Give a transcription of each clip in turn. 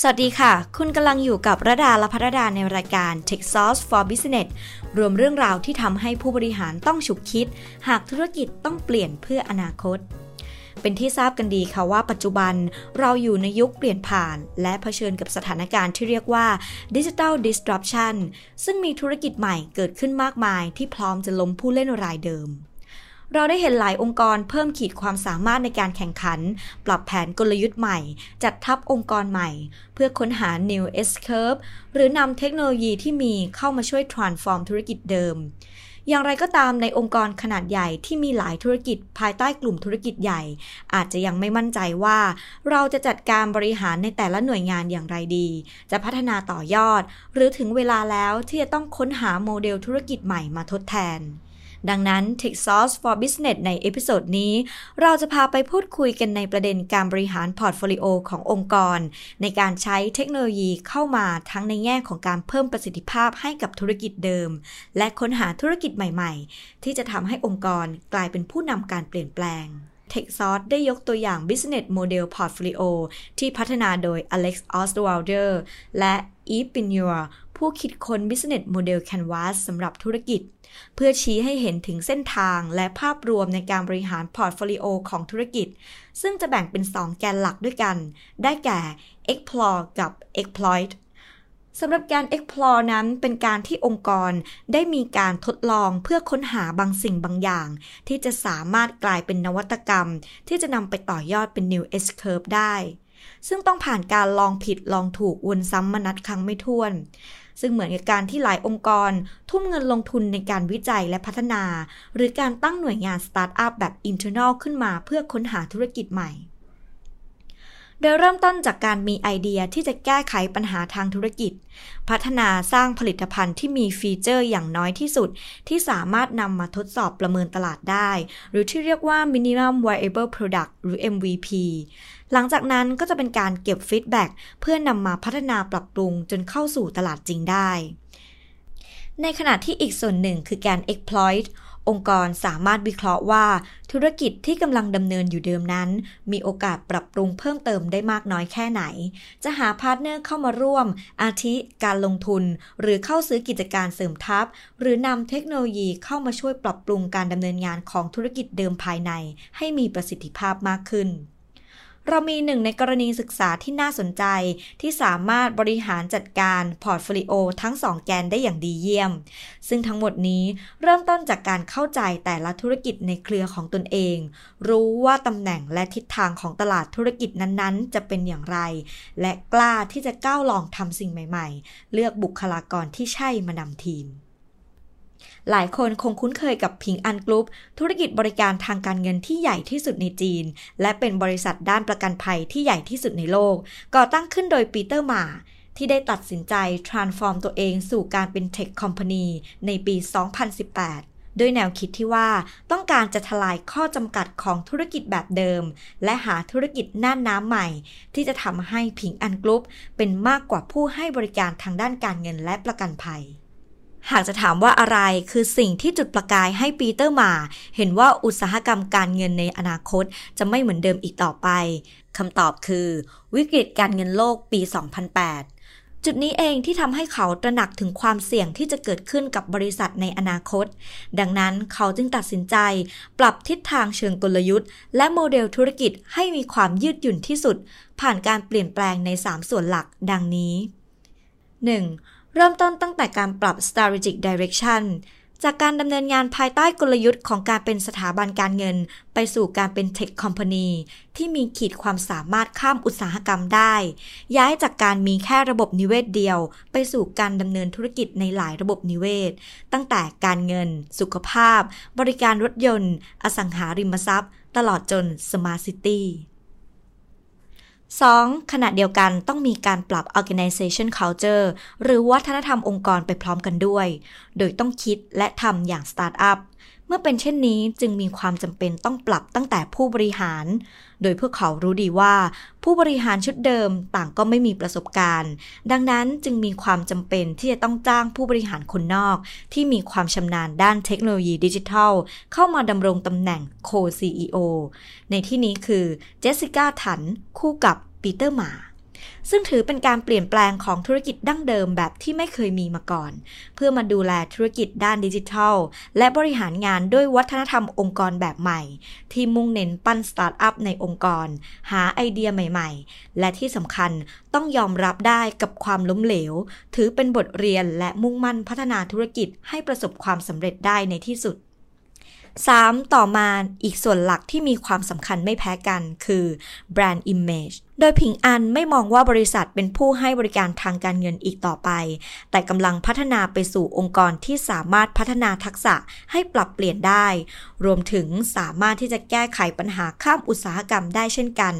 สวัสดีค่ะ คุณกำลังอยู่กับระดาและพัฒดาในรายการ Tech Sauce for Business รวมเรื่องราวที่ทำให้ผู้บริหารต้องฉุกคิด หากธุรกิจต้องเปลี่ยนเพื่ออนาคต เป็นที่ทราบกันดีค่ะว่าปัจจุบันเราอยู่ในยุคเปลี่ยนผ่าน และเผชิญกับสถานการณ์ที่เรียกว่า Digital Disruption ซึ่งมีธุรกิจใหม่เกิดขึ้นมากมายที่พร้อมจะล้มผู้เล่นรายเดิม เราได้เห็นหลายองค์กรเพิ่มขีดความสามารถในการแข่งขัน ปรับแผนกลยุทธ์ใหม่ จัดทัพองค์กรใหม่ เพื่อค้นหา new S curve หรือนำเทคโนโลยีที่มีเข้ามาช่วย transform ธุรกิจเดิม อย่างไรก็ตามในองค์กรขนาดใหญ่ที่มีหลายธุรกิจภายใต้กลุ่มธุรกิจใหญ่ อาจจะยังไม่มั่นใจว่า เราจะจัดการบริหารในแต่ละหน่วยงานอย่างไรดี จะพัฒนาต่อยอด หรือถึงเวลาแล้วที่จะต้องค้นหาโมเดลธุรกิจใหม่มาทดแทน ดังนั้น Techsauce for Business ใน episode นี้ เราจะพาไปพูดคุยกันในประเด็นการบริหาร portfolio ขององค์กร ในการใช้เทคโนโลยีเข้ามาทั้งในแง่ของการเพิ่มประสิทธิภาพให้กับธุรกิจเดิม และค้นหาธุรกิจใหม่ๆ ที่จะทำให้องค์กรกลายเป็นผู้นำการเปลี่ยนแปลง Techsauce ได้ยกตัวอย่าง Business Model Portfolio ที่พัฒนาโดย Alex Osterwalder และ Eve p i n u r ผู้คิดค้น Business Model Canvas สำหรับธุรกิจ เพื่อชี้ให้เห็นถึงเส้นทางและภาพรวมในการบริหาร portfolio ของธุรกิจ ซึ่งจะแบ่งเป็น 2 แกนหลักด้วยกัน ได้แก่ explore กับ exploit สำหรับการ explore นั้นเป็นการที่องค์กรได้มีการทดลองเพื่อค้นหาบางสิ่งบางอย่าง ที่จะสามารถกลายเป็นนวัตกรรม ที่จะนำไปต่อยอดเป็น new S curve ได้ ซึ่งต้องผ่านการลองผิดลองถูกวนซ้ำมานับครั้งไม่ถ้วน ซึ่งเหมือนกับการที่หลายองค์กร ทุ่มเงินลงทุนในการวิจัยและพัฒนา หรือการตั้งหน่วยงานสตาร์ทอัพแบบ internal ขึ้นมาเพื่อค้นหาธุรกิจใหม่ โดยเริ่มต้นจากการมีไอเดียที่จะแก้ไขปัญหาทางธุรกิจ พัฒนาสร้างผลิตภัณฑ์ที่มี feature อย่างน้อยที่สุด ที่สามารถนำมาทดสอบประเมินตลาดได้ หรือที่เรียกว่า minimum viable product หรือ MVP หลังจากนั้นก็จะเป็นการเก็บ feedback เพื่อนำมาพัฒนาปรับปรุงจนเข้าสู่ตลาดจริงได้ ในขณะที่อีกส่วนหนึ่งคือการ exploit องค์กรสามารถวิเคราะห์ว่า ธุรกิจที่กำลังดำเนินอยู่เดิมนั้น มีโอกาสปรับปรุงเพิ่มเติมได้มากน้อยแค่ไหน จะหา partner เข้ามาร่วม อาทิการลงทุน หรือเข้าซื้อกิจการเสริมทัพ หรือนำเทคโนโลยีเข้ามาช่วยปรับปรุงการดำเนินงานของธุรกิจเดิมภายใน ให้มีประสิทธิภาพมากขึ้น เรามีหนึ่งในกรณีศึกษาที่น่าสนใจ ที่สามารถบริหารจัดการ portfolio ทั้งสองแกนได้อย่างดีเยี่ยม ซึ่งทั้งหมดนี้เริ่มต้นจากการเข้าใจแต่ละธุรกิจในเครือของตนเอง รู้ว่าตำแหน่งและทิศทางของตลาดธุรกิจนั้นๆ จะเป็นอย่างไร และกล้าที่จะก้าวลองทำสิ่งใหม่ ๆ เลือกบุคลากรที่ใช่มานำทีม หลายคนคงคุ้นเคยกับ Ping An Group ธุรกิจบริการทางการเงินที่ใหญ่ที่สุดในจีน และเป็นบริษัทด้านประกันภัยที่ใหญ่ที่สุดในโลก ก่อตั้งขึ้นโดย Peter Ma ที่ได้ตัดสินใจ transform ตัวเองสู่การเป็น tech company ในปี 2018 ด้วยแนวคิดที่ว่าต้องการจะทลายข้อจำกัดของธุรกิจแบบเดิม และหาธุรกิจน่านน้ำใหม่ ที่จะทำให้ Ping An Group เป็นมากกว่าผู้ให้บริการทางด้านการเงินและประกันภัย หากจะถามว่าอะไรคือสิ่งที่จุดประกายให้ปีเตอร์มา เห็นว่าอุตสาหกรรมการเงินในอนาคตจะไม่เหมือนเดิมอีกต่อไปคำตอบคือ วิกฤตการเงินโลกปี 2008จุดนี้เองที่ทำให้เขาตระหนักถึงความเสี่ยงที่จะเกิดขึ้นกับบริษัทในอนาคต ดังนั้นเขาจึงตัดสินใจ ปรับทิศทางเชิงกลยุทธ์ และโมเดลธุรกิจให้มีความยืดหยุ่นที่สุด ผ่านการเปลี่ยนแปลงใน 3 ส่วนหลักดังนี้ 1. เริ่มต้นตั้งแต่การปรับ strategic direction จากการดำเนินงานภายใต้กลยุทธ์ของการเป็นสถาบันการเงิน ไปสู่การเป็นเทคคอมพานีที่มีขีดความสามารถข้ามอุตสาหกรรมได้ ย้ายจากการมีแค่ระบบนิเวศเดียว ไปสู่การดำเนินธุรกิจในหลายระบบนิเวศ ตั้งแต่การเงิน สุขภาพ บริการรถยนต์ อสังหาริมทรัพย์ ตลอดจน Smart City 2. ขณะเดียวกันต้องมีการปรับ organization culture หรือวัฒนธรรมองค์กรไปพร้อมกันด้วย โดยต้องคิดและทำอย่างสตาร์ทอัพ เมื่อเป็นเช่นนี้จึงมีความจำเป็นต้องปรับตั้งแต่ผู้บริหาร โดยพวกเขารู้ดีว่า ผู้บริหารชุดเดิมต่างก็ไม่มีประสบการณ์ ดังนั้นจึงมีความจำเป็นที่จะต้องจ้างผู้บริหารคนนอก ที่มีความชำนาญด้านเทคโนโลยีดิจิทัล เข้ามาดำรงตำแหน่ง Co CEO ในที่นี้คือเจสสิก้าถันคู่กับปีเตอร์หม่า ซึ่งถือเป็นการเปลี่ยนแปลงของธุรกิจดั้งเดิมแบบที่ไม่เคยมีมาก่อน เพื่อมาดูแลธุรกิจด้านดิจิทัล และบริหารงานด้วยวัฒนธรรมองค์กรแบบใหม่ ที่มุ่งเน้นปั้นสตาร์ทอัพในองค์กร หาไอเดียใหม่ ๆ และที่สำคัญต้องยอมรับได้กับความล้มเหลว ถือเป็นบทเรียนและมุ่งมั่นพัฒนาธุรกิจให้ประสบความสำเร็จได้ในที่สุด 3. ต่อมาอีกส่วนหลักที่มีความสำคัญไม่แพ้กันคือ Brand Image โดยผิงอันไม่มองว่าบริษัทเป็นผู้ให้บริการทางการเงินอีกต่อไป แต่กำลังพัฒนาไปสู่องค์กรที่สามารถพัฒนาทักษะให้ปรับเปลี่ยนได้ รวมถึงสามารถที่จะแก้ไขปัญหาข้ามอุตสาหกรรมได้เช่นกัน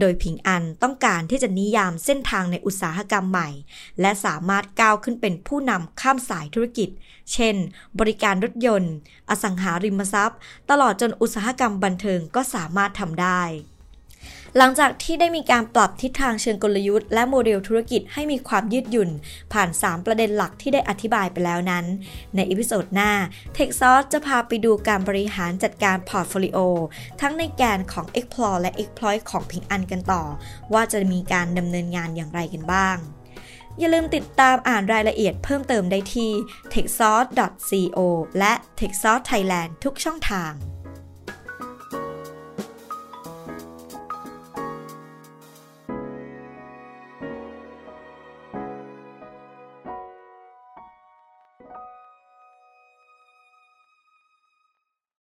โดยผิงอันต้องการที่จะนิยามเส้นทางในอุตสาหกรรมใหม่ และสามารถก้าวขึ้นเป็นผู้นำข้ามสายธุรกิจ เช่น บริการรถยนต์ อสังหาริมทรัพย์ ตลอดจนอุตสาหกรรมบันเทิงก็สามารถทำได้ หลังจากที่ได้มีการปรับทิศทางเชิงกลยุทธ์ และโมเดลธุรกิจให้มีความยืดหยุ่น ผ่าน 3 ประเด็นหลักที่ได้อธิบายไปแล้วนั้น ในอีพิโซดหน้า t e c h s o u r c จะพาไปดูการบริหารจัดการ portfolio ทั้งในแกนของ Explore และ Exploit ของผิงอันกันต่อ ว่าจะมีการดำเนินงานอย่างไรกันบ้างอย่าลืมติดตามอ่านรายละเอียดเพิ่มเติมได้ที่ t e c h s o u r c e co และ t e c h s o u r c e Thailand ทุกช่องทาง